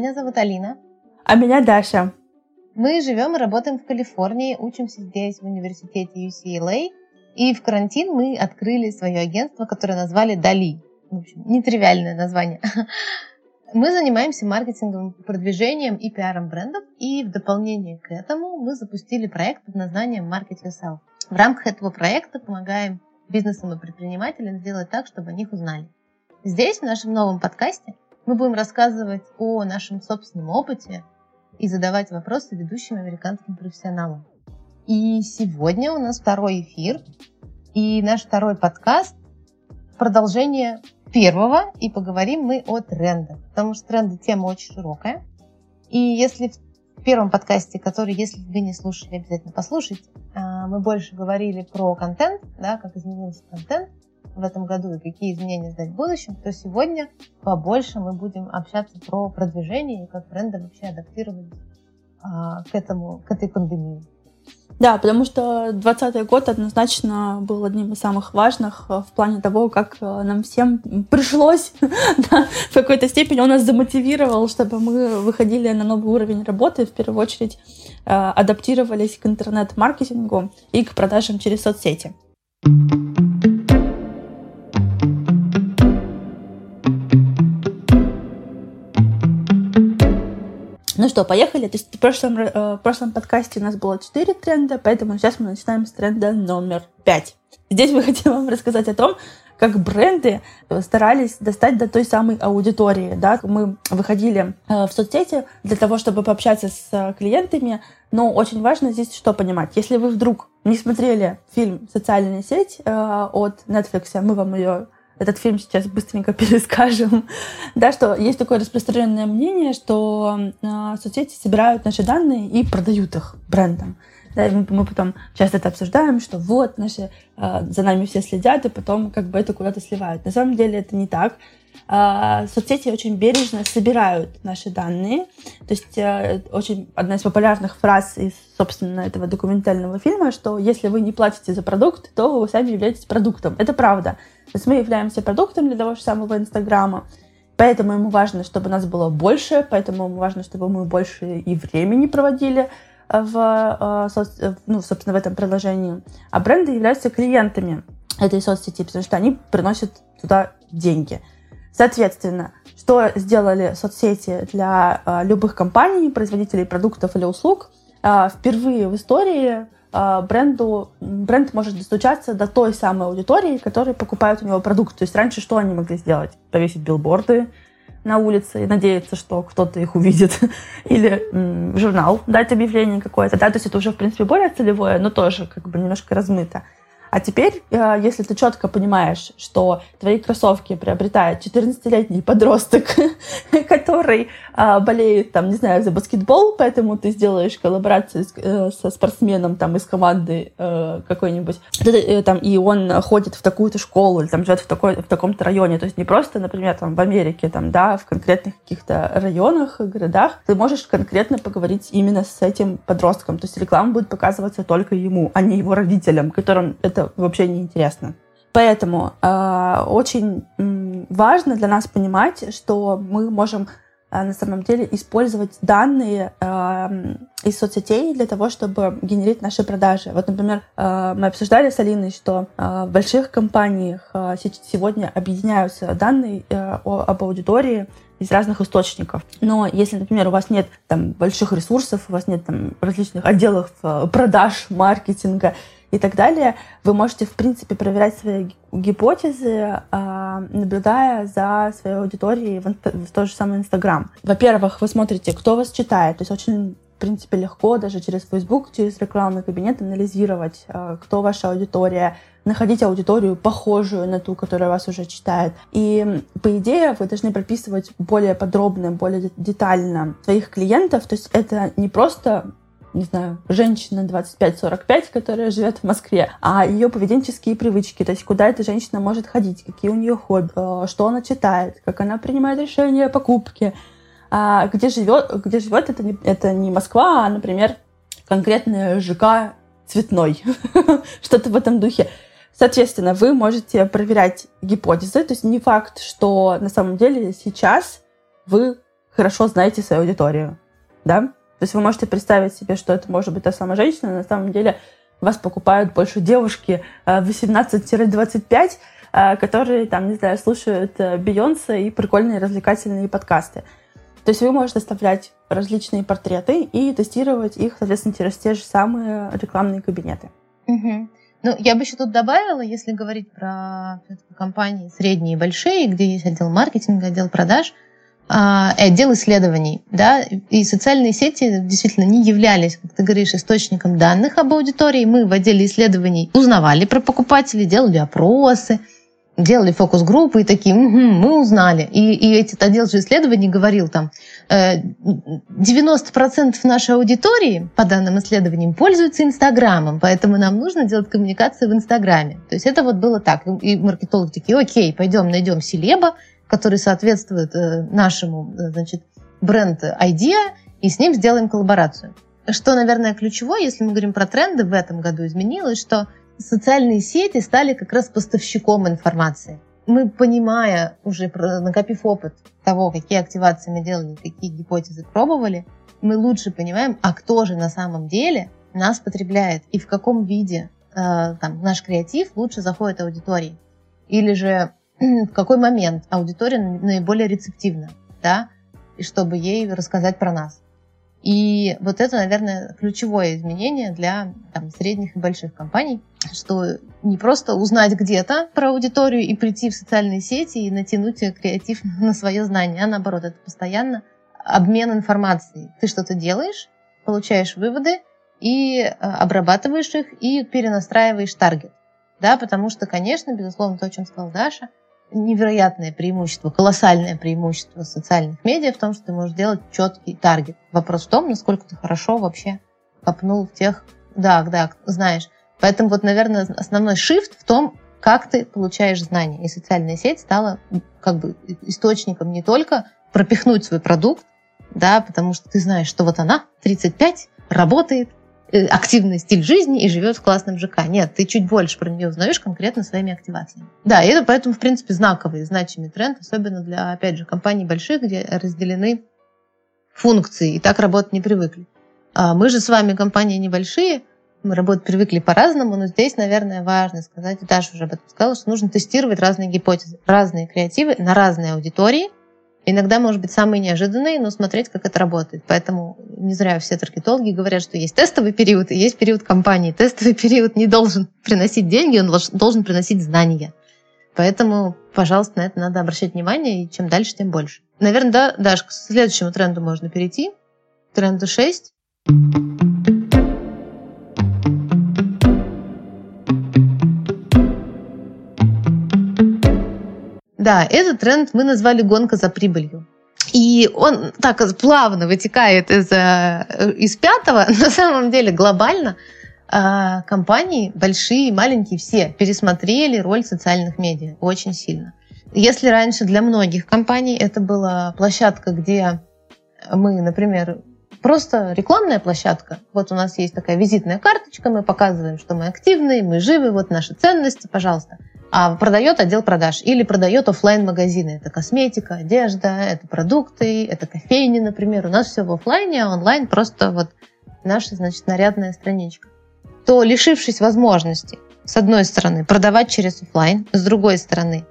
Меня зовут Алина. А меня Даша. Мы живем и работаем в Калифорнии, учимся здесь в университете UCLA. И в карантин мы открыли свое агентство, которое назвали Дали. В общем, нетривиальное название. Мы занимаемся маркетингом, продвижением и пиаром брендов. И в дополнение к этому мы запустили проект под названием Market Yourself. В рамках этого проекта помогаем бизнесам и предпринимателям сделать так, чтобы о них узнали. Здесь, в нашем новом подкасте, мы будем рассказывать о нашем собственном опыте и задавать вопросы ведущим американским профессионалам. И сегодня у нас второй эфир, и наш второй подкаст – продолжение первого, и поговорим мы о трендах, потому что тренды – тема очень широкая. И если в первом подкасте, который, если вы не слушали, обязательно послушайте, а, мы больше говорили про контент, да, как изменился контент, в этом году и какие изменения ждать в будущем, то сегодня побольше мы будем общаться про продвижение и как бренды вообще адаптировались а, к, этому, к этой пандемии. Да, потому что 2020 год однозначно был одним из самых важных э, в плане того, как э, нам всем пришлось да, в какой-то степени он нас замотивировал, чтобы мы выходили на новый уровень работы, в первую очередь э, адаптировались к интернет-маркетингу и к продажам через соцсети. Ну что, поехали. То есть в прошлом, э, в прошлом подкасте у нас было 4 тренда, поэтому сейчас мы начинаем с тренда номер 5. Здесь мы хотим вам рассказать о том, как бренды старались достать до той самой аудитории. Да? Мы выходили э, в соцсети для того, чтобы пообщаться с клиентами, но очень важно здесь что понимать. Если вы вдруг не смотрели фильм «Социальная сеть» э, от Netflix, мы вам ее этот фильм сейчас быстренько перескажем, да, что есть такое распространенное мнение, что э, соцсети собирают наши данные и продают их брендам. Да, мы, мы потом часто это обсуждаем, что вот наши э, за нами все следят, и потом как бы это куда-то сливают. На самом деле это не так. Э, соцсети очень бережно собирают наши данные. То есть э, очень одна из популярных фраз из, собственно, этого документального фильма, что если вы не платите за продукт, то вы сами являетесь продуктом. Это правда. То есть мы являемся продуктом для того же самого Инстаграма. Поэтому ему важно, чтобы нас было больше, поэтому ему важно, чтобы мы больше и времени проводили э, в, э, э, ну, собственно, в этом приложении. А бренды являются клиентами этой соцсети, потому что они приносят туда деньги. Соответственно, что сделали соцсети для любых компаний, производителей продуктов или услуг? Впервые в истории бренду, бренд может достучаться до той самой аудитории, которая покупает у него продукт. То есть раньше что они могли сделать? Повесить билборды на улице и надеяться, что кто-то их увидит. Или м, журнал дать объявление какое-то. Да? То есть это уже, в принципе, более целевое, но тоже как бы немножко размыто. А теперь, э, если ты четко понимаешь, что твои кроссовки приобретает 14-летний подросток, который а, болеет, там, не знаю, за баскетбол, поэтому ты сделаешь коллаборацию э, со спортсменом там из команды э, какой-нибудь, там, и он ходит в такую-то школу, или там живет в, такой, в таком-то районе. То есть не просто, например, там в Америке, там, да, в конкретных каких-то районах, городах, ты можешь конкретно поговорить именно с этим подростком. То есть реклама будет показываться только ему, а не его родителям, которым это это вообще не интересно. Поэтому э, очень важно для нас понимать, что мы можем э, на самом деле использовать данные э, из соцсетей для того, чтобы генерить наши продажи. Вот, например, э, мы обсуждали с Алиной, что э, в больших компаниях э, сегодня объединяются данные э, об аудитории из разных источников. Но если, например, у вас нет там больших ресурсов, у вас нет там различных отделов э, продаж, маркетинга, и так далее, вы можете, в принципе, проверять свои гипотезы, а, наблюдая за своей аудиторией в тот же самый Инстаграм. Во-первых, вы смотрите, кто вас читает, то есть очень в принципе, легко даже через Facebook, через рекламный кабинет анализировать, а, кто ваша аудитория, находить аудиторию, похожую на ту, которая вас уже читает. И, по идее, вы должны прописывать более подробно, более детально своих клиентов. То есть это не просто не знаю, женщина 25-45, которая живет в Москве, а ее поведенческие привычки, то есть куда эта женщина может ходить, какие у нее хобби, э, что она читает, как она принимает решения о покупке, а где живет, где живет это не, это не Москва, а, например, конкретная ЖК цветной, что-то в этом духе. Соответственно, вы можете проверять гипотезы, то есть не факт, что на самом деле сейчас вы хорошо знаете свою аудиторию, да? То есть вы можете представить себе, что это может быть та самая женщина, на самом деле вас покупают больше девушки 18-25, э, э, которые, там, не знаю, слушают э, Бейонсе и прикольные развлекательные подкасты. То есть вы можете оставлять различные портреты и тестировать их, соответственно, через те же самые рекламные кабинеты. Угу. Ну, я бы еще тут добавила, если говорить про компании средние и большие, где есть отдел маркетинга, отдел продаж, а, отдел исследований, да, и социальные сети действительно не являлись, как ты говоришь, источником данных об аудитории. Мы в отделе исследований узнавали про покупателей, делали опросы, делали фокус-группы и такие, угу, мы узнали. И, и этот отдел же исследований говорил там, 90% э, нашей аудитории, по данным исследованиям, пользуются Инстаграмом, поэтому нам нужно делать коммуникацию в Инстаграме. То есть это вот было так. И маркетологи такие, окей, пойдем найдем селеба, который соответствует э, нашему, э, значит, бренд-идея, и с ним сделаем коллаборацию. Что, наверное, ключевое, если мы говорим про тренды, в этом году изменилось, что социальные сети стали как раз поставщиком информации. Мы, понимая, уже накопив опыт того, какие активации мы делали, какие гипотезы пробовали, мы лучше понимаем, а кто же на самом деле нас потребляет и в каком виде э, там, наш креатив лучше заходит аудитории. Или же в какой момент аудитория наиболее рецептивна, да, и чтобы ей рассказать про нас. И вот это, наверное, ключевое изменение для там, средних и больших компаний, что не просто узнать где-то про аудиторию и прийти в социальные сети и натянуть креатив на свое знание, а наоборот, это постоянно обмен информацией. Ты что-то делаешь, получаешь выводы и э, обрабатываешь их и перенастраиваешь таргет. Да, потому что, конечно, безусловно, то, о чем сказал Даша, невероятное преимущество, колоссальное преимущество социальных медиа в том, что ты можешь делать четкий таргет. Вопрос в том, насколько ты хорошо вообще копнул в тех, да, да, знаешь. Поэтому вот, наверное, основной shift в том, как ты получаешь знания. И социальная сеть стала как бы источником не только пропихнуть свой продукт, да, потому что ты знаешь, что вот она, 35, работает, активный стиль жизни и живет в классном ЖК. Нет, ты чуть больше про нее узнаешь конкретно своими активациями. Да, и это поэтому, в принципе, знаковый, значимый тренд, особенно для, опять же, компаний больших, где разделены функции, и так работать не привыкли. А мы же с вами компании небольшие, мы работать привыкли по-разному, но здесь, наверное, важно сказать, Даша уже об этом сказала, что нужно тестировать разные гипотезы, разные креативы на разные аудитории – Иногда, может быть, самые неожиданные, но смотреть, как это работает. Поэтому не зря все таргетологи говорят, что есть тестовый период и есть период компании. Тестовый период не должен приносить деньги, он должен приносить знания. Поэтому, пожалуйста, на это надо обращать внимание, и чем дальше, тем больше. Наверное, да, Даш, к следующему тренду можно перейти. Тренду 6. Да, этот тренд мы назвали «гонка за прибылью». И он так плавно вытекает из, э, из пятого. На самом деле глобально э, компании, большие и маленькие, все пересмотрели роль социальных медиа очень сильно. Если раньше для многих компаний это была площадка, где мы, например, просто рекламная площадка. Вот у нас есть такая визитная карточка, мы показываем, что мы активные, мы живы, вот наши ценности, пожалуйста а продает отдел продаж или продает офлайн магазины. Это косметика, одежда, это продукты, это кофейни, например. У нас все в офлайне, а онлайн просто вот наша, значит, нарядная страничка. То, лишившись возможности, с одной стороны, продавать через офлайн, с другой стороны,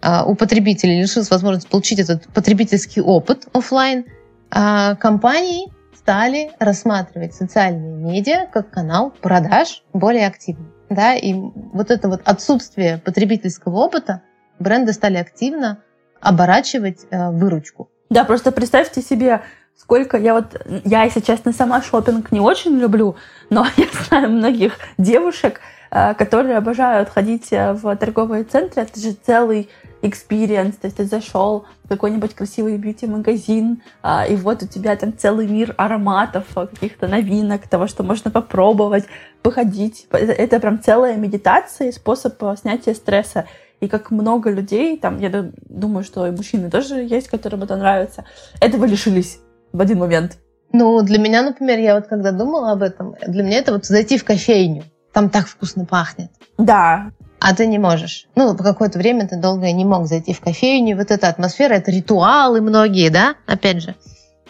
а, у потребителей лишилась возможности получить этот потребительский опыт офлайн, а, компании стали рассматривать социальные медиа как канал продаж более активно да, и вот это вот отсутствие потребительского опыта бренды стали активно оборачивать э, выручку. Да, просто представьте себе, сколько я вот, я, если честно, сама шопинг не очень люблю, но я знаю многих девушек, э, которые обожают ходить э, в торговые центры. Это же целый experience, то есть ты зашел в какой-нибудь красивый бьюти-магазин, а, и вот у тебя там целый мир ароматов, а, каких-то новинок, того, что можно попробовать, походить. Это, это прям целая медитация и способ а, снятия стресса. И как много людей, там, я думаю, что и мужчины тоже есть, которым это нравится, этого лишились в один момент. Ну, для меня, например, я вот когда думала об этом, для меня это вот зайти в кофейню. Там так вкусно пахнет. Да. А ты не можешь. Ну, по какое-то время ты долго не мог зайти в кофейню. Вот эта атмосфера, это ритуалы многие, да, опять же,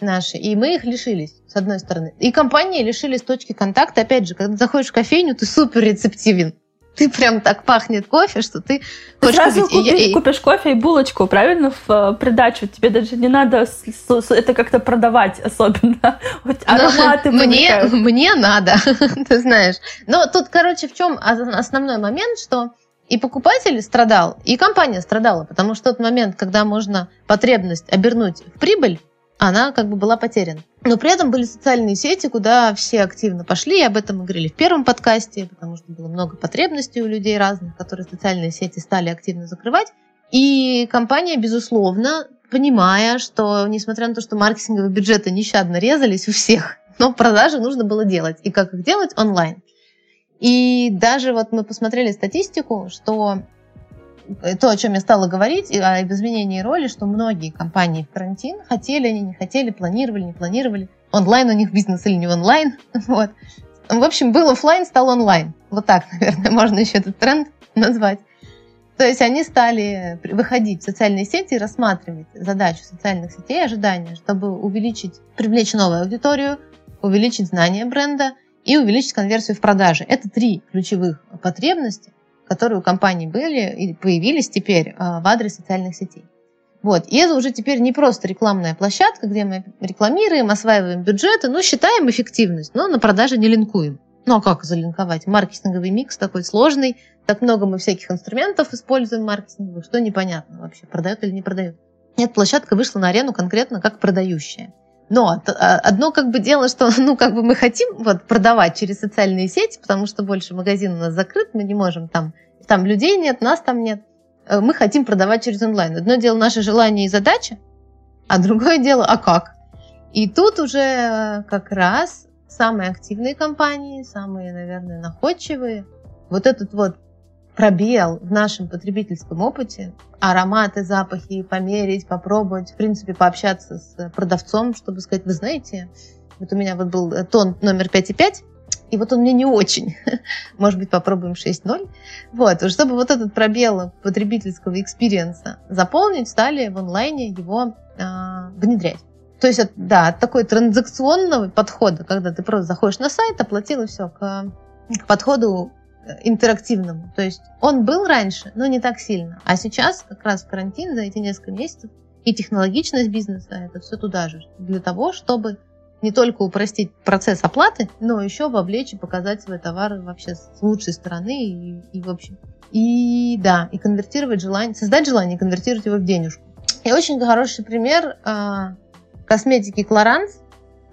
наши. И мы их лишились, с одной стороны. И компании лишились точки контакта. Опять же, когда заходишь в кофейню, ты супер рецептивен ты прям так пахнет кофе, что ты, ты сразу купить. Купи, и, купишь кофе и булочку, правильно, в э, придачу. Тебе даже не надо это как-то продавать особенно. Вот ароматы мне, мне надо, ты знаешь. Но тут, короче, в чем основной момент, что и покупатель страдал, и компания страдала, потому что тот момент, когда можно потребность обернуть в прибыль, она как бы была потеряна. Но при этом были социальные сети, куда все активно пошли, и об этом мы говорили в первом подкасте, потому что было много потребностей у людей разных, которые социальные сети стали активно закрывать. И компания, безусловно, понимая, что несмотря на то, что маркетинговые бюджеты нещадно резались у всех, но продажи нужно было делать. И как их делать? Онлайн. И даже вот мы посмотрели статистику, что то, о чем я стала говорить, о изменении роли, что многие компании в карантин хотели они, не хотели, планировали, не планировали. Онлайн у них бизнес или не онлайн. Вот. В общем, был офлайн, стал онлайн. Вот так, наверное, можно еще этот тренд назвать. То есть они стали выходить в социальные сети и рассматривать задачу социальных сетей, ожидания, чтобы увеличить, привлечь новую аудиторию, увеличить знание бренда и увеличить конверсию в продаже. Это три ключевых потребности, которые у компании были и появились теперь а, в адрес социальных сетей. Вот. И это уже теперь не просто рекламная площадка, где мы рекламируем, осваиваем бюджеты, ну, считаем эффективность, но на продаже не линкуем. Ну, а как залинковать? Маркетинговый микс такой сложный, так много мы всяких инструментов используем маркетинговых, что непонятно вообще, продает или не продает. Нет, площадка вышла на арену конкретно как продающая. Но а, одно как бы дело, что ну как бы мы хотим вот продавать через социальные сети, потому что больше магазин у нас закрыт, мы не можем там, там людей нет, нас там нет. Э, мы хотим продавать через онлайн. Одно дело наше желание и задача, а другое дело, а как? И тут уже как раз самые активные компании, самые, наверное, находчивые, вот этот вот пробел в нашем потребительском опыте, ароматы, запахи померить, попробовать, в принципе, пообщаться с продавцом, чтобы сказать, вы знаете, вот у меня вот был тон номер 5,5, и вот он мне не очень. Может быть, попробуем 6.0. Вот, чтобы вот этот пробел потребительского experience а заполнить, стали в онлайне его а, внедрять. То есть, да, от такой транзакционного подхода, когда ты просто заходишь на сайт, оплатил и все, к, к подходу интерактивному. То есть он был раньше, но не так сильно. А сейчас, как раз в карантин, за эти несколько месяцев, и технологичность бизнеса, это все туда же, для того, чтобы не только упростить процесс оплаты, но еще вовлечь и показать свой товар вообще с лучшей стороны и, и в общем. И да, и конвертировать желание, создать желание конвертировать его в денежку. И очень хороший пример э, косметики Clarins.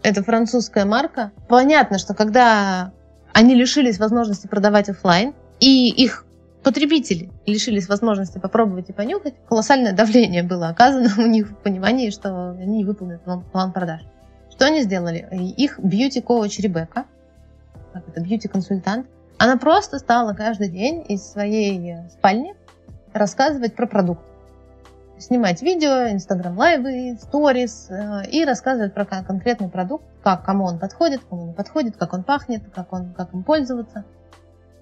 Это французская марка. Понятно, что когда они лишились возможности продавать офлайн, и их потребители лишились возможности попробовать и понюхать, колоссальное давление было оказано у них в понимании, что они не выполнят план, продаж. Что они сделали? Их бьюти-коуч Ребекка, как это, бьюти-консультант, она просто стала каждый день из своей спальни рассказывать про продукт снимать видео, инстаграм-лайвы, сторис э, и рассказывать про конкретный продукт, как, кому он подходит, кому не подходит, как он пахнет, как, он, как им пользоваться.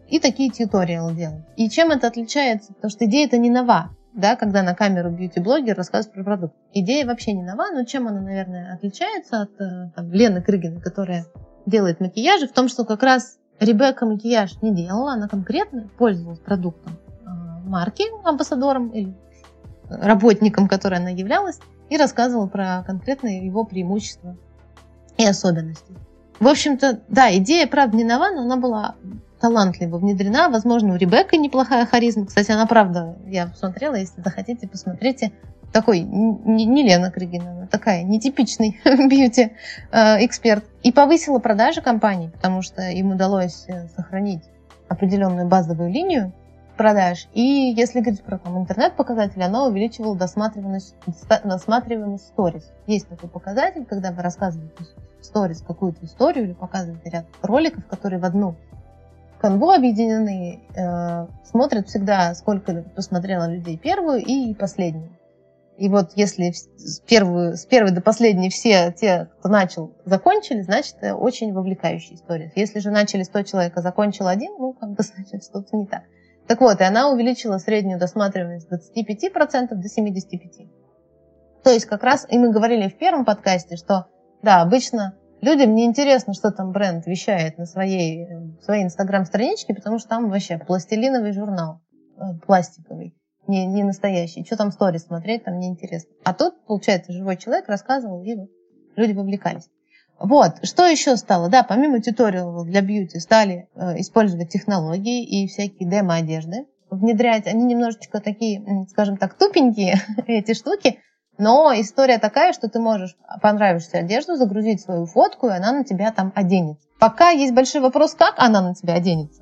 И такие тьюториалы делать. И чем это отличается? Потому что идея это не нова, да, когда на камеру бьюти-блогер рассказывает про продукт. Идея вообще не нова, но чем она, наверное, отличается от э, там, Лены Крыгина, которая делает макияжи, в том, что как раз Ребекка макияж не делала, она конкретно пользовалась продуктом э, марки, амбассадором или работником, которой она являлась, и рассказывала про конкретные его преимущества и особенности. В общем-то, да, идея, правда, не нова, но она была талантливо внедрена. Возможно, у Ребекки неплохая харизма. Кстати, она правда, я посмотрела, если захотите, посмотрите. Такой, не, Лена Крыгина, она такая нетипичный бьюти-эксперт. И повысила продажи компании, потому что им удалось э, сохранить определенную базовую линию продаж. И если говорить про там, интернет-показатели, оно увеличивало досматриваемость, досматриваемость сторис. Есть такой показатель, когда вы рассказываете сторис какую-то историю или показываете ряд роликов, которые в одну канву объединены, э, смотрят всегда, сколько посмотрело людей первую и последнюю. И вот если с, первую, с первой до последней все те, кто начал, закончили, значит, это очень вовлекающая история. Если же начали 100 человек, а закончил один, ну, как бы, значит, что-то не так. Так вот, и она увеличила среднюю досматриваемость с 25% до 75%. То есть как раз, и мы говорили в первом подкасте, что да, обычно людям не интересно, что там бренд вещает на своей, своей инстаграм-страничке, потому что там вообще пластилиновый журнал, э, пластиковый, не, не настоящий. Что там сторис смотреть, там неинтересно. А тут, получается, живой человек рассказывал, и люди вовлекались. Вот, что еще стало? Да, помимо туториалов для бьюти стали э, использовать технологии и всякие демо-одежды, внедрять. Они немножечко такие, скажем так, тупенькие, эти штуки, но история такая, что ты можешь понравившуюся одежду загрузить свою фотку, и она на тебя там оденется. Пока есть большой вопрос, как она на тебя оденется.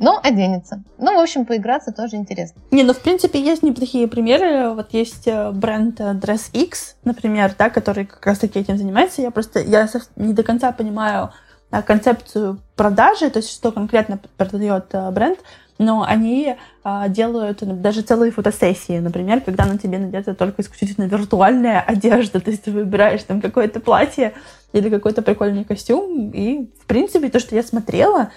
Но оденется. Ну, в общем, поиграться тоже интересно. Не, ну, в принципе, есть неплохие примеры. Вот есть э, бренд э, Dress X, например, да, который как раз-таки этим занимается. Я просто, я не до конца понимаю а, концепцию продажи, то есть что конкретно продает э, бренд, но они а, делают даже целые фотосессии, например, когда на тебе надета только исключительно виртуальная одежда, то есть ты выбираешь там какое-то платье или какой-то прикольный костюм, и, в принципе, то, что я смотрела,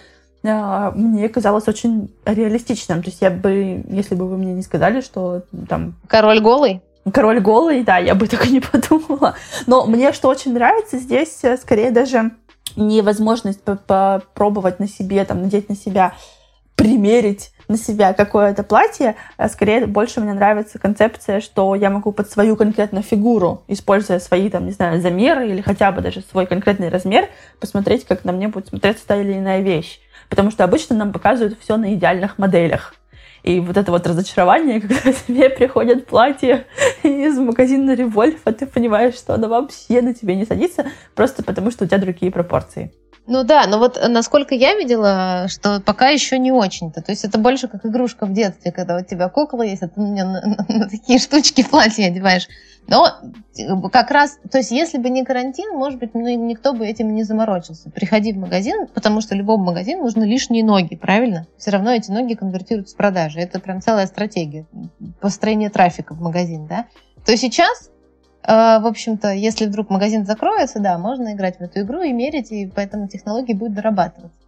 мне казалось очень реалистичным. То есть я бы, если бы вы мне не сказали, что там... Король голый? Король голый, да, я бы так и не подумала. Но мне что очень нравится здесь, э, скорее даже невозможность попробовать на себе, там, надеть на себя примерить на себя какое-то платье, а скорее больше мне нравится концепция, что я могу под свою конкретную фигуру, используя свои, там, не знаю, замеры или хотя бы даже свой конкретный размер, посмотреть, как на мне будет смотреться та или иная вещь. Потому что обычно нам показывают все на идеальных моделях. И вот это вот разочарование, когда тебе приходит платье из магазина Револьф, а ты понимаешь, что оно вообще на тебе не садится, просто потому что у тебя другие пропорции. Ну да, но вот насколько я видела, что пока еще не очень-то. То есть это больше как игрушка в детстве, когда у тебя кукла есть, а ты на, на, на, такие штучки платье одеваешь. Но как раз, то есть если бы не карантин, может быть, ну, никто бы этим не заморочился. Приходи в магазин, потому что любому магазину нужны лишние ноги, правильно? Все равно эти ноги конвертируются в продажи. Это прям целая стратегия построения трафика в магазин, да? То сейчас в общем-то, если вдруг магазин закроется, да, можно играть в эту игру и мерить, и поэтому технологии будут дорабатываться.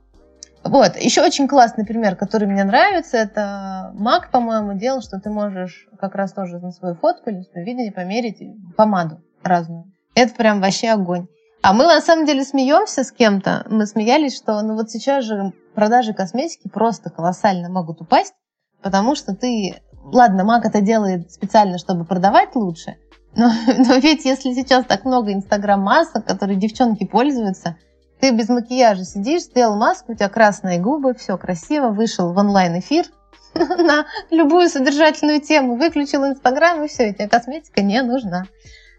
Вот, еще очень классный пример, который мне нравится, это Mac, по-моему, делал, что ты можешь как раз тоже на свою фотку или на свое видение померить помаду разную. Это прям вообще огонь. А мы на самом деле смеемся с кем-то. Мы смеялись, что ну вот сейчас же продажи косметики просто колоссально могут упасть, потому что ты... Ладно, Mac это делает специально, чтобы продавать лучше, но, но ведь если сейчас так много инстаграм-масок, которые девчонки пользуются, ты без макияжа сидишь, сделал маску, у тебя красные губы, все красиво, вышел в онлайн-эфир на любую содержательную тему, выключил инстаграм, и все, и тебе косметика не нужна.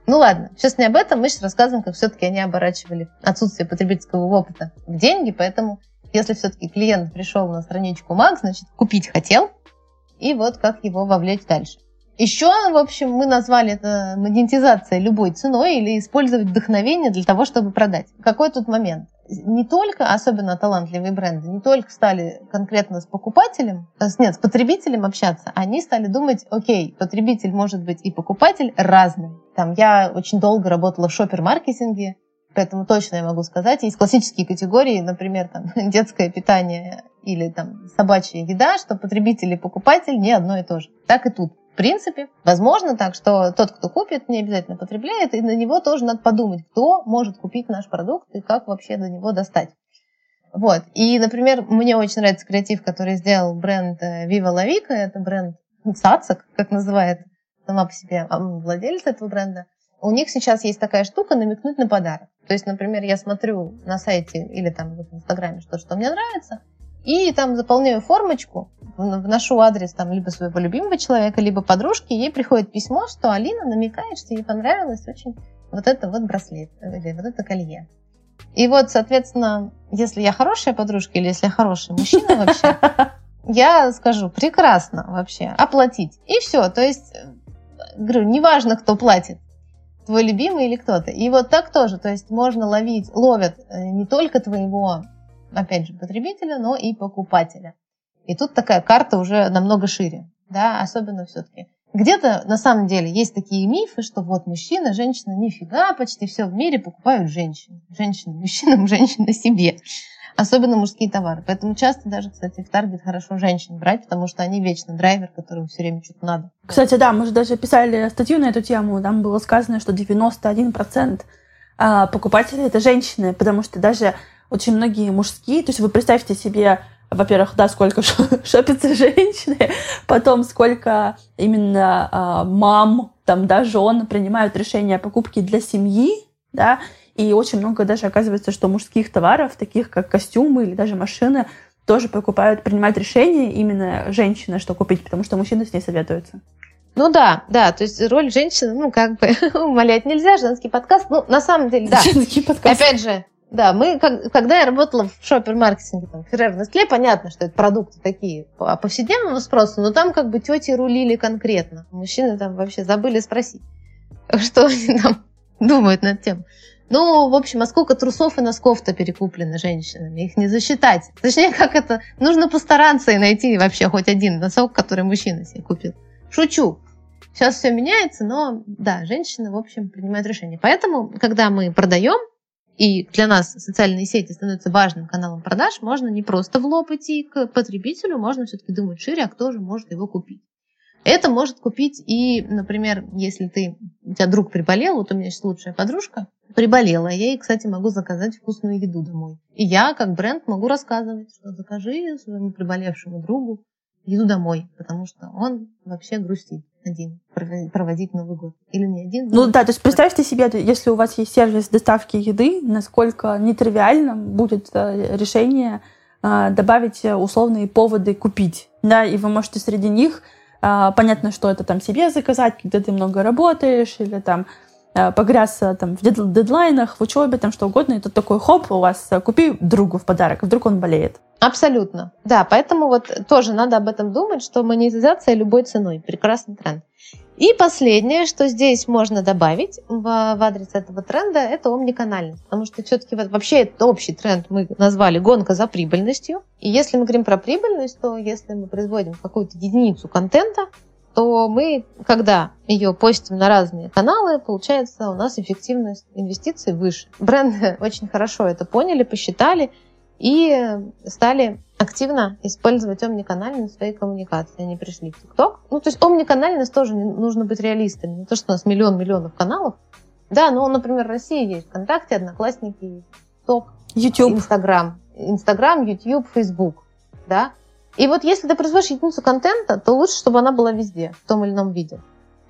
Ну ладно, сейчас не об этом, мы сейчас рассказываем, как все-таки они оборачивали отсутствие потребительского опыта в деньги, поэтому если все-таки клиент пришел на страничку Mac, значит, купить хотел, и вот как его вовлечь дальше. Еще, в общем, мы назвали это монетизация любой ценой или использовать вдохновение для того, чтобы продать. Какой тут момент? Не только, особенно талантливые бренды, не только стали конкретно с покупателем, э, нет, с потребителем общаться, они стали думать, окей, потребитель может быть и покупатель разным. Там я очень долго работала в шопер-маркетинге, поэтому точно я могу сказать, есть классические категории, например, там, детское питание или там собачья еда, что потребитель и покупатель не одно и то же. Так и тут принципе, возможно так, что тот, кто купит, не обязательно потребляет, и на него тоже надо подумать, кто может купить наш продукт и как вообще до него достать. Вот. И, например, мне очень нравится креатив, который сделал бренд э, Viva La Vica. Это бренд Цацак, как называет сама по себе владелец этого бренда. У них сейчас есть такая штука намекнуть на подарок. То есть, например, я смотрю на сайте или там в Инстаграме что, что мне нравится, и там заполняю формочку, вношу адрес там либо своего любимого человека, либо подружки, ей приходит письмо, что Алина намекает, что ей понравилось очень вот это вот браслет, или вот это колье. И вот, соответственно, если я хорошая подружка или если я хороший мужчина вообще, я скажу, прекрасно вообще, оплатить. И все, то есть, говорю, неважно, кто платит, твой любимый или кто-то. И вот так тоже, то есть можно ловить, ловят э, не только твоего опять же, потребителя, но и покупателя. И тут такая карта уже намного шире, да, особенно все-таки. Где-то на самом деле есть такие мифы, что вот мужчина, женщина, нифига, почти все в мире покупают женщин. Женщины мужчинам, женщины себе. особенно мужские товары. Поэтому часто даже, кстати, в Таргет хорошо женщин брать, потому что они вечно драйвер, которому все время что-то надо. Кстати, да, мы же даже писали статью на эту тему, там было сказано, что 91% а, покупателей это женщины, потому что даже очень многие мужские, то есть вы представьте себе, во-первых, да, сколько шопятся женщины, потом сколько именно э, мам, там, да, жен принимают решения о покупке для семьи, да, и очень много даже оказывается, что мужских товаров, таких как костюмы или даже машины, тоже покупают, принимают решение именно женщины, что купить, потому что мужчины с ней советуются. Ну да, да, то есть роль женщины, ну как бы умолять нельзя, женский подкаст, ну на самом деле, да. Женский подкаст. Опять же, да, мы, как, когда я работала в шопер-маркетинге, там, Ferrero Nestle, понятно, что это продукты такие по повседневному спросу, но там как бы тети рулили конкретно. Мужчины там вообще забыли спросить, что они там думают над тем. Ну, в общем, а сколько трусов и носков-то перекуплено женщинами? Их не засчитать. Точнее, как это? Нужно постараться и найти вообще хоть один носок, который мужчина себе купил. Шучу. Сейчас все меняется, но да, женщины, в общем, принимают решения. Поэтому, когда мы продаем, и для нас социальные сети становятся важным каналом продаж, можно не просто в лоб идти к потребителю, можно все-таки думать шире, а кто же может его купить. Это может купить и, например, если ты, у тебя друг приболел, вот у меня сейчас лучшая подружка приболела, я ей, кстати, могу заказать вкусную еду домой. И я, как бренд, могу рассказывать, что закажи своему приболевшему другу еду домой, потому что он вообще грустит один проводить Новый год. Или не один. Ну да, то есть представьте себе, если у вас есть сервис доставки еды, насколько нетривиальным будет э, решение э, добавить условные поводы купить. Да, и вы можете среди них, э, понятно, что это там себе заказать, когда ты много работаешь, или там погрязся там в дедлайнах, в учебе, там что угодно, и тут такой хоп, у вас купи другу в подарок, вдруг он болеет. Абсолютно. Да, поэтому вот тоже надо об этом думать, что монетизация любой ценой. Прекрасный тренд. И последнее, что здесь можно добавить в, в адрес этого тренда, это омниканальность. Потому что все-таки вот, вообще это общий тренд мы назвали гонка за прибыльностью. И если мы говорим про прибыльность, то если мы производим какую-то единицу контента, то мы, когда ее постим на разные каналы, получается у нас эффективность инвестиций выше. Бренды очень хорошо это поняли, посчитали, и стали активно использовать омниканальность в своей коммуникации. Они пришли в ТикТок. Ну, то есть омниканальность тоже нужно быть реалистами. Не то, что у нас миллион миллионов каналов. Да, ну, например, в России есть ВКонтакте, Одноклассники, ТикТок, YouTube, Инстаграм. Инстаграм, YouTube, Фейсбук. Да? И вот если ты производишь единицу контента, то лучше, чтобы она была везде, в том или ином виде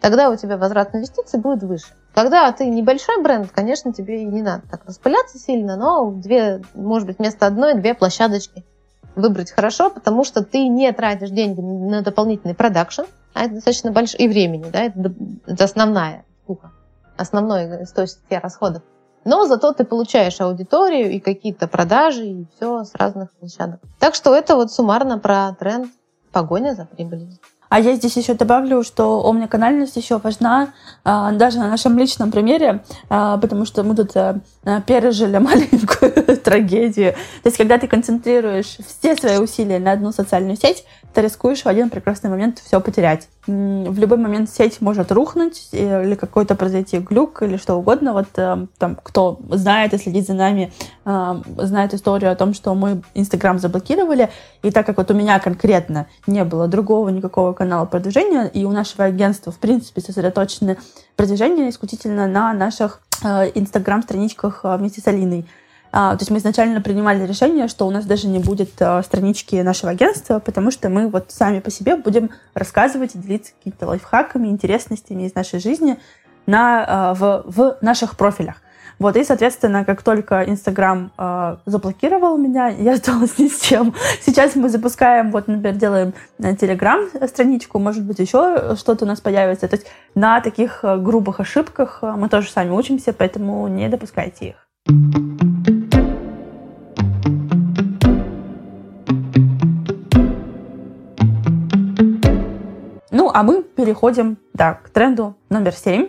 тогда у тебя возврат инвестиций будет выше. Когда ты небольшой бренд, конечно, тебе и не надо так распыляться сильно, но две, может быть, вместо одной две площадочки выбрать хорошо, потому что ты не тратишь деньги на дополнительный продакшн, а это достаточно большое, и времени, да, это, это основная штука, основной стоимость расходов. Но зато ты получаешь аудиторию и какие-то продажи, и все с разных площадок. Так что это вот суммарно про тренд погоня за прибылью. А я здесь еще добавлю, что омниканальность еще важна а, даже на нашем личном примере, а, потому что мы тут а, пережили маленькую трагедию. То есть, когда ты концентрируешь все свои усилия на одну социальную сеть, ты рискуешь в один прекрасный момент все потерять. В любой момент сеть может рухнуть, или какой-то произойти глюк, или что угодно. Вот э, там, кто знает и следит за нами, э, знает историю о том, что мы Инстаграм заблокировали, и так как вот у меня конкретно не было другого никакого канала продвижения, и у нашего агентства, в принципе, сосредоточены продвижение исключительно на наших э, Инстаграм-страничках вместе с Алиной. А, то есть мы изначально принимали решение, что у нас даже не будет а, странички нашего агентства, потому что мы вот сами по себе будем рассказывать и делиться какими-то лайфхаками, интересностями из нашей жизни на, а, в, в наших профилях. Вот, и, соответственно, как только Инстаграм э, заблокировал меня, я осталась ни с чем. Сейчас мы запускаем, вот, например, делаем Телеграм-страничку, может быть, еще что-то у нас появится. То есть на таких грубых ошибках мы тоже сами учимся, поэтому не допускайте их. А мы переходим да, к тренду номер семь.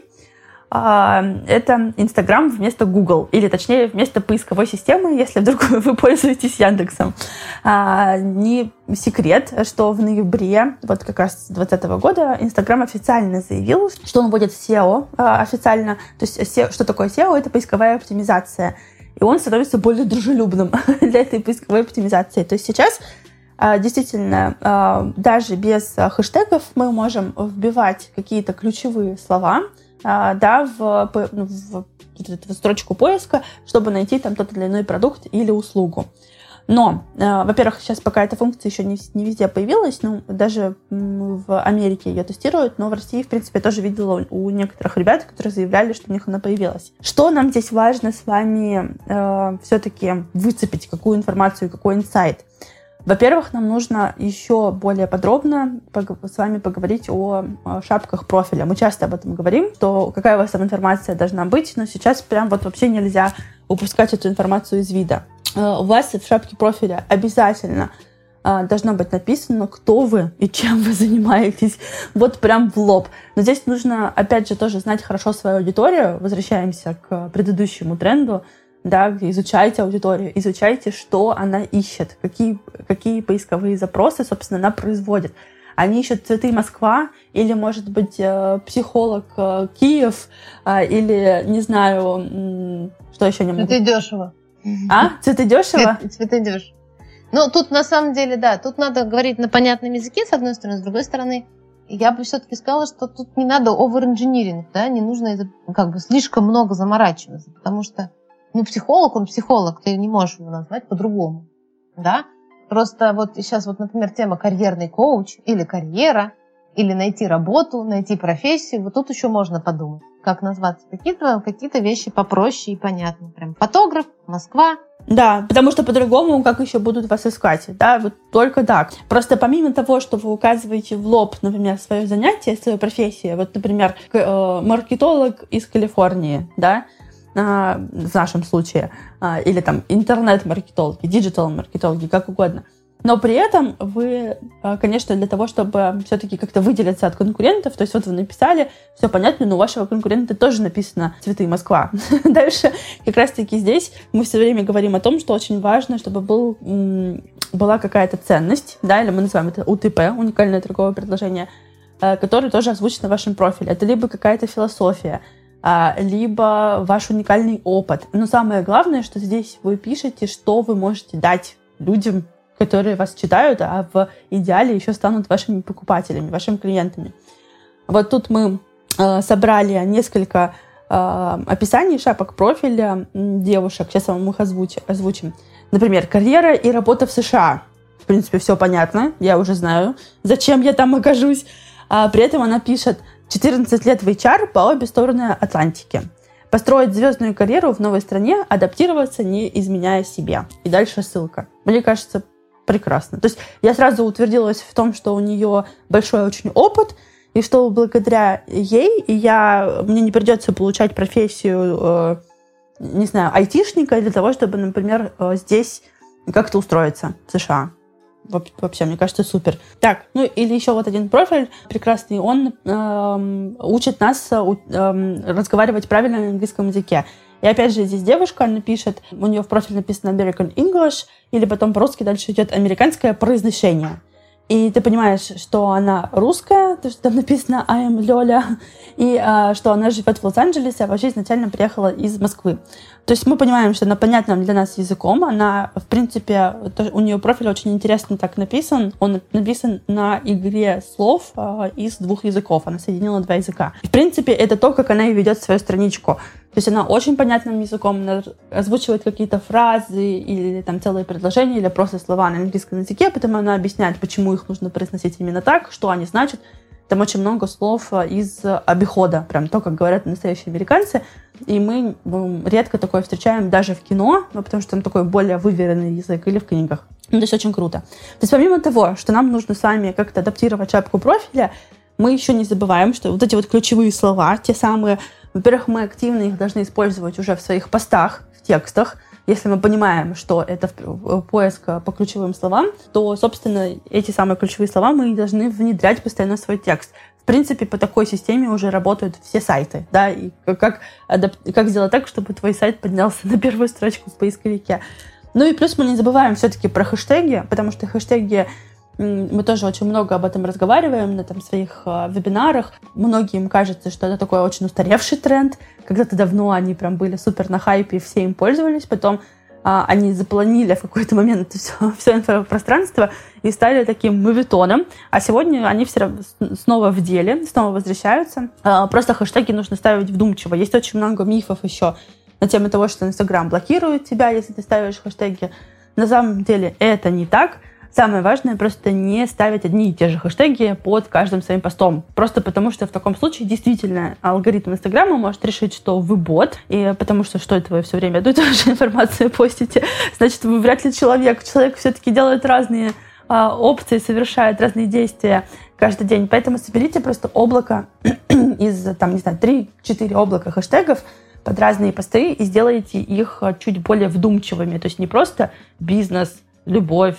А, это Инстаграм вместо Google, или точнее вместо поисковой системы, если вдруг вы пользуетесь Яндексом. А, не секрет, что в ноябре, вот как раз 2020 года, Инстаграм официально заявил, что он вводит SEO а, официально. То есть SEO, что такое SEO? Это поисковая оптимизация. и он становится более дружелюбным для этой поисковой оптимизации. То есть сейчас действительно, а, даже без хэштегов мы можем вбивать какие-то ключевые слова а, да, в, ну, в, в строчку поиска, чтобы найти там тот или иной продукт или услугу. Но, во-первых, сейчас пока эта функция еще не, не везде появилась, ну, даже в Америке ее тестируют, но в России, в принципе, я тоже видела у некоторых ребят, которые заявляли, что у них она появилась. Что нам здесь важно с вами э, все-таки выцепить, какую информацию, какой инсайт? Во-первых, нам нужно еще более подробно с вами поговорить о шапках профиля. Мы часто об этом говорим, что какая у вас там информация должна быть, но сейчас прям вот вообще нельзя упускать эту информацию из вида. Э, у вас в шапке профиля обязательно э, должно быть написано, кто вы и чем вы занимаетесь. Вот прям в лоб. Но здесь нужно, опять же, тоже знать хорошо свою аудиторию. Возвращаемся к предыдущему тренду. Да, изучайте аудиторию, изучайте, что она ищет, какие, какие поисковые запросы, собственно, она производит. Они ищут цветы Москва, или, может быть, э, психолог Киев, или, не знаю, что еще не могу. Цветы дешево. А? Цветы дешево? Цвет, цветы дешево. Ну, тут на самом деле, да, тут надо говорить на понятном языке, с одной стороны, с другой стороны, я бы все-таки сказала, что тут не надо over-engineering, да, не нужно как бы слишком много заморачиваться, потому что, ну, психолог, он психолог, ты не можешь его назвать по-другому, да. Просто вот сейчас вот, например, тема карьерный коуч или карьера, или найти работу, найти профессию, вот тут еще можно подумать как назваться, какие-то какие вещи попроще и понятно. Прям фотограф, Москва. Да, потому что по-другому как еще будут вас искать, да, вот только так. Просто помимо того, что вы указываете в лоб, например, свое занятие, свою профессию, вот, например, э, маркетолог из Калифорнии, да, в нашем случае, а, или там интернет-маркетологи, диджитал-маркетологи, как угодно – но при этом вы, а, конечно, для того, чтобы все-таки как-то выделиться от конкурентов, то есть вот вы написали, все понятно, но у вашего конкурента тоже написано «Цветы Москва». Дальше как раз-таки здесь мы все время говорим о том, что очень важно, чтобы был, была какая-то ценность, да, или мы называем это УТП, уникальное торговое предложение, которое тоже озвучено в вашем профиле. Это либо какая-то философия, а, либо ваш уникальный опыт. Но самое главное, что здесь вы пишете, что вы можете дать людям которые вас читают, а в идеале еще станут вашими покупателями, вашими клиентами. Вот тут мы э, собрали несколько э, описаний шапок профиля девушек. Сейчас вам их озвуч, озвучим. Например, карьера и работа в США. В принципе, все понятно, я уже знаю, зачем я там окажусь. А при этом она пишет 14 лет в HR по обе стороны Атлантики. Построить звездную карьеру в новой стране, адаптироваться, не изменяя себя. И дальше ссылка. Мне кажется, прекрасно. То есть я сразу утвердилась в том, что у нее большой очень опыт, и что благодаря ей я, мне не придется получать профессию, э, не знаю, айтишника для того, чтобы, например, э, здесь как-то устроиться в США. Вообще, мне кажется, супер. Так, ну или еще вот один профиль прекрасный. Он э, учит нас э, разговаривать правильно на английском языке. И опять же, здесь девушка, она пишет, у нее в профиле написано American English, или потом по-русски дальше идет американское произношение. И ты понимаешь, что она русская, то, что там написано I am Лёля, и а, что она живет в Лос-Анджелесе, а вообще изначально приехала из Москвы. То есть мы понимаем, что она понятным для нас языком, она, в принципе, у нее профиль очень интересно так написан, он написан на игре слов а, из двух языков, она соединила два языка. В принципе, это то, как она и ведет свою страничку. То есть она очень понятным языком, она озвучивает какие-то фразы или там целые предложения, или просто слова на английском языке, потом она объясняет, почему их нужно произносить именно так, что они значат. Там очень много слов э, из обихода, прям то, как говорят настоящие американцы. И мы редко такое встречаем даже в кино, ну, потому что там такой более выверенный язык, или в книгах. Ну, то есть очень круто. То есть помимо того, что нам нужно с вами как-то адаптировать шапку профиля, мы еще не забываем, что вот эти вот ключевые слова, те самые, во-первых, мы активно их должны использовать уже в своих постах, в текстах, если мы понимаем, что это поиск по ключевым словам, то, собственно, эти самые ключевые слова мы должны внедрять постоянно в свой текст. В принципе, по такой системе уже работают все сайты, да, и как, как сделать так, чтобы твой сайт поднялся на первую строчку в поисковике. Ну и плюс мы не забываем все-таки про хэштеги, потому что хэштеги Мы тоже очень много об этом разговариваем на там, своих э, вебинарах. Многим кажется, что это такой очень устаревший тренд. Когда-то давно они прям были супер на хайпе, все им пользовались. Потом а, они заполонили в какой-то момент это все, все инфопространство и стали таким мувитоном. А сегодня они все снова в деле, снова возвращаются. А, просто хэштеги нужно ставить вдумчиво. Есть очень много мифов еще на тему того, что Инстаграм блокирует тебя, если ты ставишь хэштеги. На самом деле это не так. Самое важное просто не ставить одни и те же хэштеги под каждым своим постом. Просто потому что в таком случае действительно алгоритм Инстаграма может решить, что вы бот, и потому что что это вы все время одну и ту же информацию постите, значит, вы вряд ли человек. Человек все-таки делает разные а, опции, совершает разные действия каждый день. Поэтому соберите просто облако из, там, не знаю, 3-4 облака хэштегов, под разные посты и сделайте их а, чуть более вдумчивыми. То есть не просто бизнес, любовь,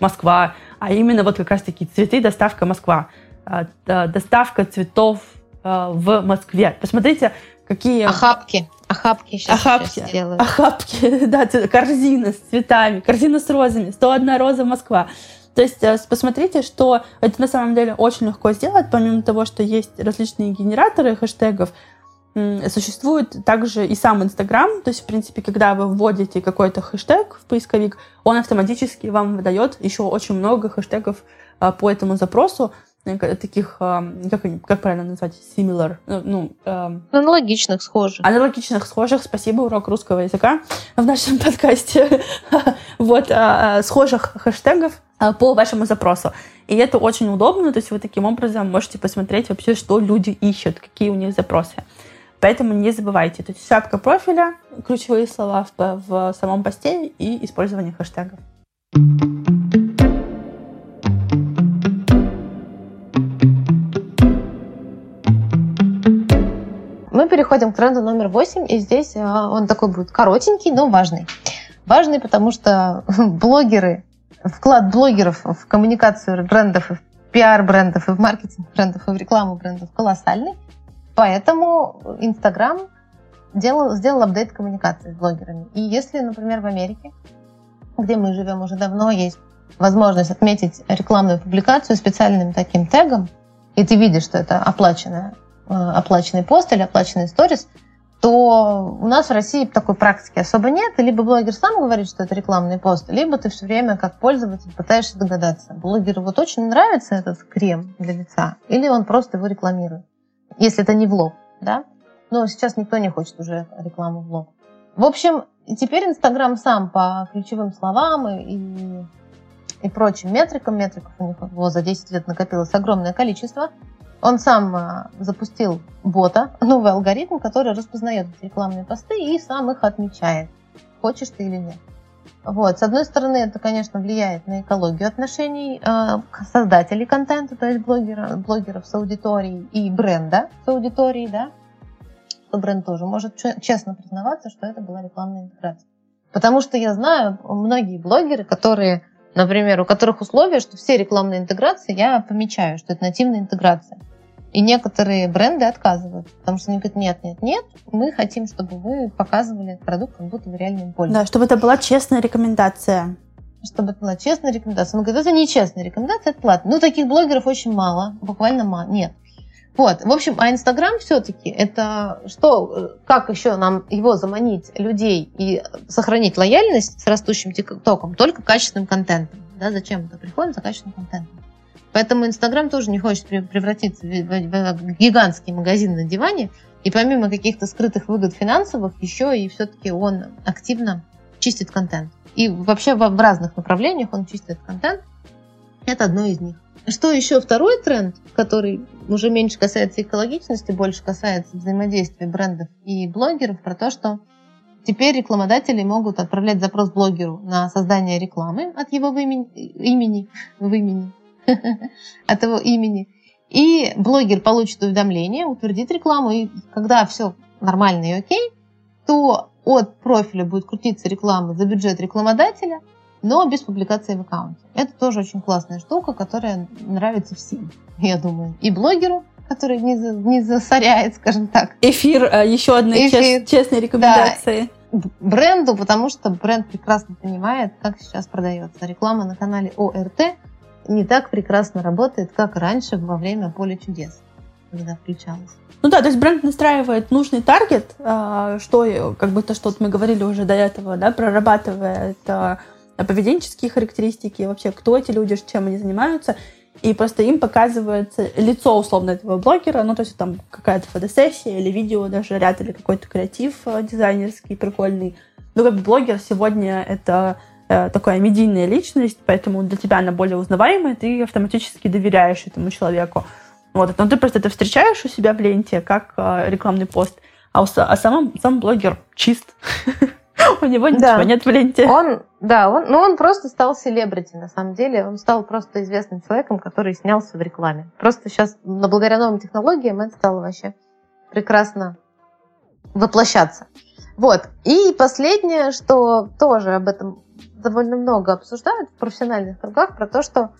Москва, а именно вот как раз-таки цветы, доставка Москва. Э, доставка цветов э, в Москве. Посмотрите, какие... Охапки. Охапки сейчас, охапки, сейчас делают. Охапки, да, корзина с цветами, корзина с розами, 101 роза Москва. То есть посмотрите, что это на самом деле очень легко сделать, помимо того, что есть различные генераторы хэштегов, Существует также и сам Инстаграм, то есть, в принципе, когда вы вводите какой-то хэштег в поисковик, он автоматически вам выдает еще очень много хэштегов а, по этому запросу, э, таких, а, как, как правильно назвать, similar, э, ну, э, аналогичных, схожих. Аналогичных, схожих, спасибо, урок русского языка в нашем подкасте. вот, а, схожих хэштегов по вашему запросу. И это очень удобно, то есть вы таким образом можете посмотреть вообще, что люди ищут, какие у них запросы. Поэтому не забывайте. То есть профиля, ключевые слова в, в самом посте и использование хэштегов. Мы переходим к тренду номер восемь, и здесь а, он такой будет коротенький, но важный. Важный, потому что блогеры, вклад блогеров в коммуникацию брендов, в пиар брендов, и в маркетинг брендов, и в рекламу брендов колоссальный. Поэтому Инстаграм сделал, сделал апдейт коммуникации с блогерами. И если, например, в Америке, где мы живем уже давно, есть возможность отметить рекламную публикацию специальным таким тегом, и ты видишь, что это оплаченная, э, оплаченный пост или оплаченный сторис, то у нас в России такой практики особо нет. либо блогер сам говорит, что это рекламный пост, либо ты все время как пользователь пытаешься догадаться. Блогеру вот очень нравится этот крем для лица, или он просто его рекламирует если это не в лоб, да? Но сейчас никто не хочет уже рекламу в лоб. В общем, теперь Инстаграм сам по ключевым словам и, и, прочим метрикам, метриков у них его за 10 лет накопилось огромное количество, он сам а, запустил бота, новый алгоритм, который распознает рекламные посты и сам их отмечает, хочешь ты или нет. Вот. С одной стороны, это, конечно, влияет на экологию отношений э, создателей контента, то есть блогера, блогеров с аудиторией и бренда с аудиторией, да, что бренд тоже может честно признаваться, что это была рекламная интеграция. Потому что я знаю многие блогеры, которые, например, у которых условия, что все рекламные интеграции я помечаю, что это нативная интеграция. И некоторые бренды отказывают, потому что они говорят, нет, нет, нет, мы хотим, чтобы вы показывали этот продукт, как будто вы реально им пользуетесь. Да, чтобы это была честная рекомендация. Чтобы это была честная рекомендация. Он говорит, это не честная рекомендация, это платно. Ну, таких блогеров очень мало, буквально мало, нет. Вот, в общем, а Инстаграм все-таки это что, как еще нам его заманить людей и сохранить лояльность с растущим ТикТоком только качественным контентом. Да, зачем это приходим за качественным контентом? Поэтому Инстаграм тоже не хочет превратиться в гигантский магазин на диване. И помимо каких-то скрытых выгод финансовых, еще и все-таки он активно чистит контент. И вообще в разных направлениях он чистит контент. Это одно из них. Что еще второй тренд, который уже меньше касается экологичности, больше касается взаимодействия брендов и блогеров, про то, что теперь рекламодатели могут отправлять запрос блогеру на создание рекламы от его имени, имени, в имени от его имени. И блогер получит уведомление, утвердит рекламу, и когда все нормально и окей, то от профиля будет крутиться реклама за бюджет рекламодателя, но без публикации в аккаунте. Это тоже очень классная штука, которая нравится всем, я думаю. И блогеру, который не, за, не засоряет, скажем так. Эфир э, еще одной Эфир, чест, честной рекомендации. Да, бренду, потому что бренд прекрасно понимает, как сейчас продается. Реклама на канале ОРТ не так прекрасно работает, как раньше во время поля чудес, когда включалось. Ну да, то есть бренд настраивает нужный таргет, а, что как бы то, что мы говорили уже до этого, да, прорабатывает а, поведенческие характеристики, вообще кто эти люди, чем они занимаются, и просто им показывается лицо условно этого блогера, ну то есть там какая-то фотосессия или видео, даже ряд или какой-то креатив а, дизайнерский прикольный. Ну как блогер сегодня это э, такая медийная личность, поэтому для тебя она более узнаваемая, ты автоматически доверяешь этому человеку. Вот, но ты просто это встречаешь у себя в ленте, как э, рекламный пост, а, у, а сам, сам блогер чист. У него ничего нет в ленте. Он, да, он, ну он просто стал селебрити, на самом деле. Он стал просто известным человеком, который снялся в рекламе. Просто сейчас, благодаря новым технологиям, это стало вообще прекрасно воплощаться. Вот. И последнее, что тоже об этом довольно много обсуждают в профессиональных кругах, про то, что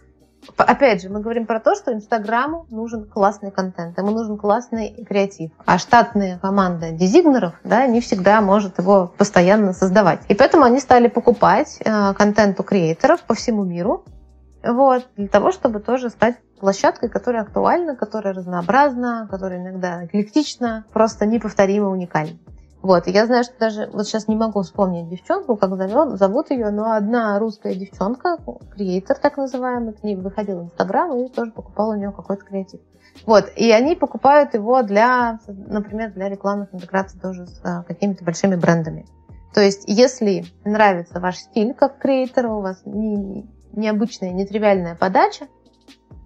Опять же, мы говорим про то, что Инстаграму нужен классный контент, ему нужен классный креатив. А штатная команда дизигнеров да, не всегда может его постоянно создавать. И поэтому они стали покупать э, контент у креаторов по всему миру, вот, для того, чтобы тоже стать площадкой, которая актуальна, которая разнообразна, которая иногда эклектична, просто неповторимо уникальна. Вот, я знаю, что даже, вот сейчас не могу вспомнить девчонку, как зовет, зовут ее, но одна русская девчонка, креатор так называемый, к ней выходил в Инстаграм и тоже покупал у нее какой-то креатив. Вот, и они покупают его для, например, для рекламных интеграций тоже с а, какими-то большими брендами. То есть, если нравится ваш стиль как креатора, у вас не, необычная, нетривиальная подача,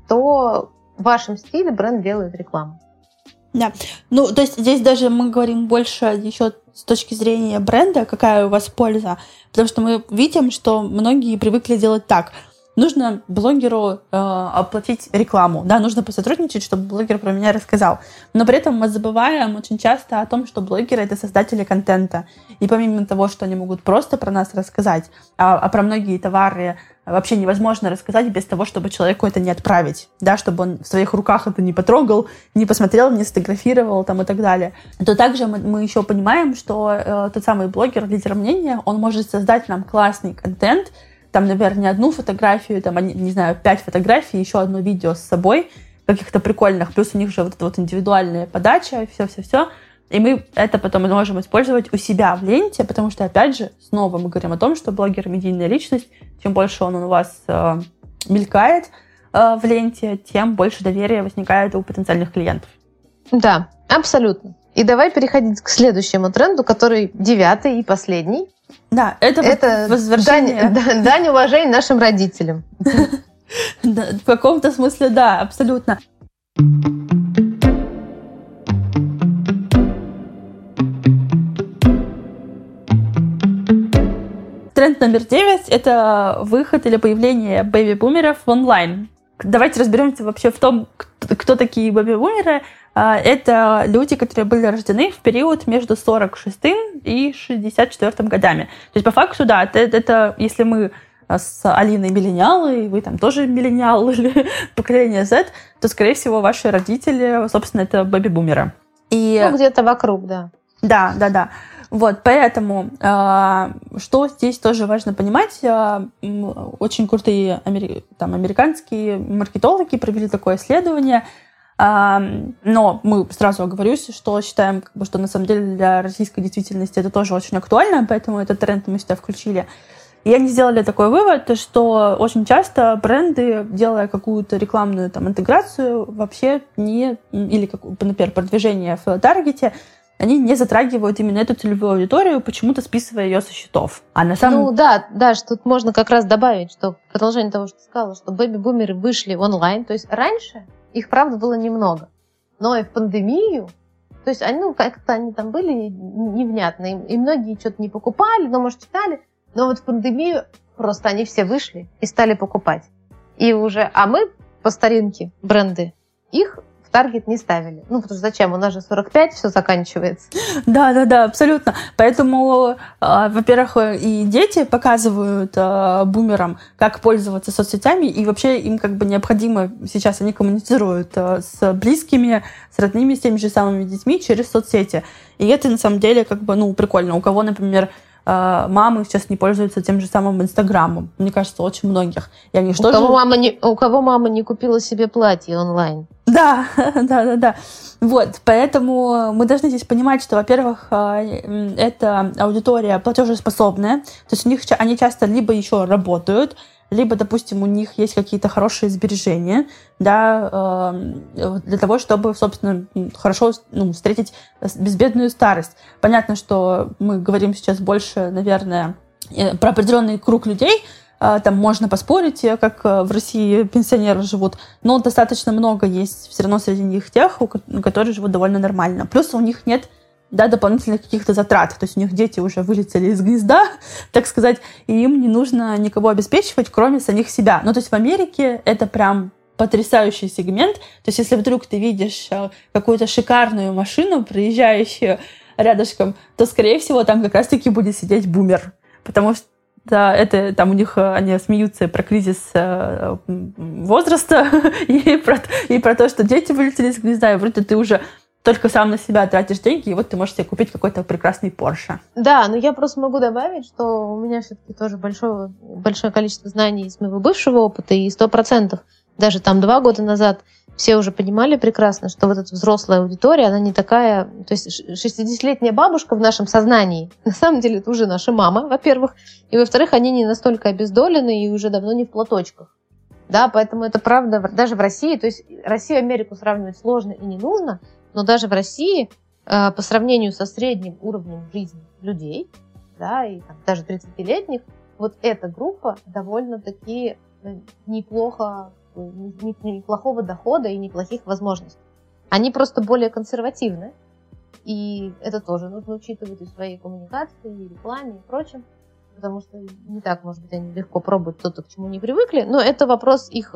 то в вашем стиле бренд делает рекламу. Да. Ну, то есть здесь даже мы говорим больше еще с точки зрения бренда, какая у вас польза. Потому что мы видим, что многие привыкли делать так. Нужно блогеру э, оплатить рекламу, да, нужно посотрудничать, чтобы блогер про меня рассказал. Но при этом мы забываем очень часто о том, что блогеры это создатели контента. И помимо того, что они могут просто про нас рассказать, а, а про многие товары вообще невозможно рассказать без того, чтобы человеку это не отправить, да, чтобы он в своих руках это не потрогал, не посмотрел, не сфотографировал там и так далее. То также мы, мы еще понимаем, что э, тот самый блогер, лидер мнения, он может создать нам классный контент, там, наверное, не одну фотографию, там, не знаю, пять фотографий, еще одно видео с собой, каких-то прикольных, плюс у них же вот эта вот индивидуальная подача, все-все-все, и мы это потом можем использовать у себя в ленте, потому что, опять же, снова мы говорим о том, что блогер — медийная личность. Чем больше он у вас э, мелькает э, в ленте, тем больше доверия возникает у потенциальных клиентов. Да, абсолютно. И давай переходить к следующему тренду, который девятый и последний. Да, это, это возвращение... Дань, дань уважения нашим родителям. В каком-то смысле, да, абсолютно. Тренд номер девять — это выход или появление бэби-бумеров в онлайн. Давайте разберемся вообще в том, кто такие бэби-бумеры. А, это люди, которые были рождены в период между 46 и 64 годами. То есть, по факту, да, это, это если мы с Алиной миллениалы, и вы там тоже миллениал или поколение Z, то, скорее всего, ваши родители, собственно, это бэби-бумеры. И... Ну, где-то вокруг, да. Да, да, да. Вот, поэтому э, что здесь тоже важно понимать, э, очень крутые амери- там, американские маркетологи провели такое исследование, но мы сразу оговорюсь, что считаем, что на самом деле для российской действительности это тоже очень актуально, поэтому этот тренд мы сюда включили. И они сделали такой вывод, что очень часто бренды, делая какую-то рекламную там, интеграцию, вообще не, или, как, например, продвижение в таргете, они не затрагивают именно эту целевую аудиторию, почему-то списывая ее со счетов. А на самом... Ну да, да, что тут можно как раз добавить, что продолжение того, что сказала, что бэби-бумеры вышли онлайн. То есть раньше их, правда, было немного. Но и в пандемию то есть они, ну, как-то они там были невнятные, и многие что-то не покупали, но, может, читали. Но вот в пандемию просто они все вышли и стали покупать. И уже, а мы по старинке бренды их таргет не ставили. Ну, потому что зачем? У нас же 45, все заканчивается. Да, да, да, абсолютно. Поэтому, э, во-первых, и дети показывают э, бумерам, как пользоваться соцсетями, и вообще им как бы необходимо сейчас, они коммуницируют э, с близкими, с родными, с теми же самыми детьми через соцсети. И это на самом деле как бы, ну, прикольно. У кого, например, мамы сейчас не пользуются тем же самым Инстаграмом. Мне кажется, очень многих. Они у, что кого же... мама не, у кого мама не купила себе платье онлайн. Да, да, да, да. Вот, поэтому мы должны здесь понимать, что, во-первых, э, это аудитория платежеспособная, то есть у них они часто либо еще работают, либо, допустим, у них есть какие-то хорошие сбережения, да, э, для того, чтобы, собственно, хорошо ну, встретить безбедную старость. Понятно, что мы говорим сейчас больше, наверное, э, про определенный круг людей, э, там можно поспорить, как в России пенсионеры живут, но достаточно много есть все равно среди них тех, которые живут довольно нормально. Плюс у них нет да, дополнительных каких-то затрат. То есть у них дети уже вылетели из гнезда, так сказать, и им не нужно никого обеспечивать, кроме самих себя. Ну, то есть в Америке это прям потрясающий сегмент. То есть если вдруг ты видишь э, какую-то шикарную машину, проезжающую рядышком, то, скорее всего, там как раз-таки будет сидеть бумер. Потому что да, это там у них э, они смеются про кризис э, возраста и про, и про то, что дети вылетели из гнезда, и вроде ты уже только сам на себя тратишь деньги, и вот ты можешь себе купить какой-то прекрасный Porsche. Да, но я просто могу добавить, что у меня все-таки тоже большое, большое количество знаний из моего бывшего опыта, и сто процентов, даже там два года назад, все уже понимали прекрасно, что вот эта взрослая аудитория, она не такая... То есть 60-летняя бабушка в нашем сознании, на самом деле, это уже наша мама, во-первых, и, во-вторых, они не настолько обездолены и уже давно не в платочках. Да, поэтому это правда даже в России. То есть Россию и Америку сравнивать сложно и не нужно, но даже в России э, по сравнению со средним уровнем жизни людей, да, и там, даже 30-летних, вот эта группа довольно-таки э, неплохо, неплохого дохода и неплохих возможностей. Они просто более консервативны, и это тоже нужно учитывать и в своей коммуникации, и рекламе, и прочем, потому что не так, может быть, они легко пробуют то-то, к чему не привыкли, но это вопрос их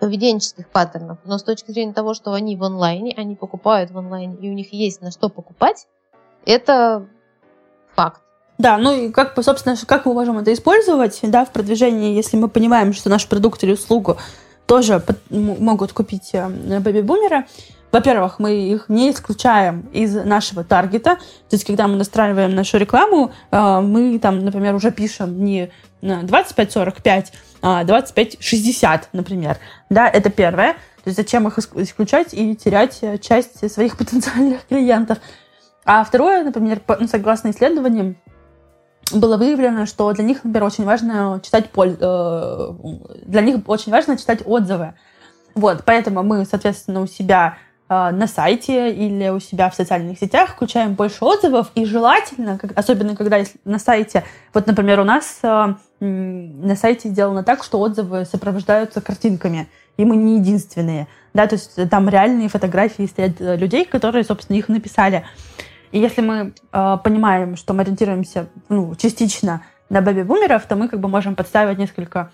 поведенческих паттернов. Но с точки зрения того, что они в онлайне, они покупают в онлайне, и у них есть на что покупать, это факт. Да, ну и как, собственно, как мы можем это использовать, да, в продвижении, если мы понимаем, что наш продукт или услугу тоже могут купить э, бэби-бумеры. Во-первых, мы их не исключаем из нашего таргета. То есть, когда мы настраиваем нашу рекламу, э, мы там, например, уже пишем не 25-45, а 25-60, например. Да, это первое. То есть зачем их исключать и терять э, часть своих потенциальных клиентов. А второе, например, ну, согласно исследованиям, было выявлено, что для них, например, очень важно читать э, для них очень важно читать отзывы. Вот, поэтому мы, соответственно, у себя э, на сайте или у себя в социальных сетях включаем больше отзывов, и желательно, особенно когда на сайте, вот, например, у нас на сайте сделано так, что отзывы сопровождаются картинками, и мы не единственные. Да, то есть там реальные фотографии стоят э, людей, которые, собственно, их написали. И если мы э, понимаем, что мы ориентируемся ну, частично на бэби-бумеров, то мы как бы можем подставить несколько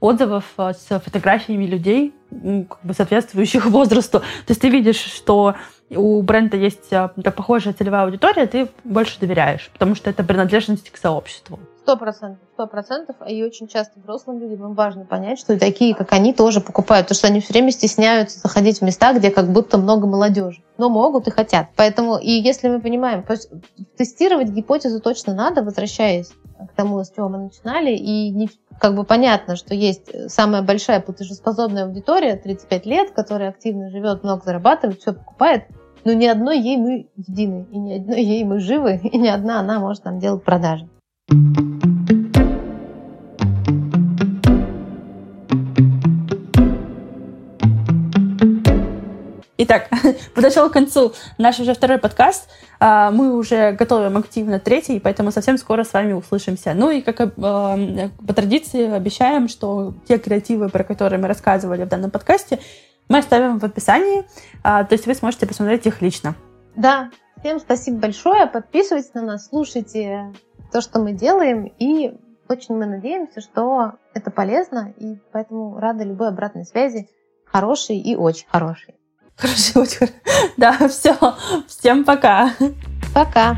отзывов э, с фотографиями людей, как бы соответствующих возрасту. То есть ты видишь, что у бренда есть э, похожая целевая аудитория, ты больше доверяешь, потому что это принадлежность к сообществу. Сто процентов, сто процентов. И очень часто взрослым людям им важно понять, что такие, как они, тоже покупают. Потому что они все время стесняются заходить в места, где как будто много молодежи. Но могут и хотят. Поэтому, и если мы понимаем, то есть тестировать гипотезу точно надо, возвращаясь к тому, с чего мы начинали. И не, как бы понятно, что есть самая большая платежеспособная аудитория, 35 лет, которая активно живет, много зарабатывает, все покупает. Но ни одной ей мы едины, и ни одной ей мы живы, и ни одна она может нам делать продажи. Итак, подошел к концу наш уже второй подкаст. А, мы уже готовим активно третий, поэтому совсем скоро с вами услышимся. Ну и как э, по традиции обещаем, что те креативы, про которые мы рассказывали в данном подкасте, мы оставим в описании, а, то есть вы сможете посмотреть их лично. Да, всем спасибо большое. Подписывайтесь на нас, слушайте то, что мы делаем, и очень мы надеемся, что это полезно, и поэтому рады любой обратной связи, хорошей и очень хорошей. Хороший, очень Да, все. Всем пока. Пока.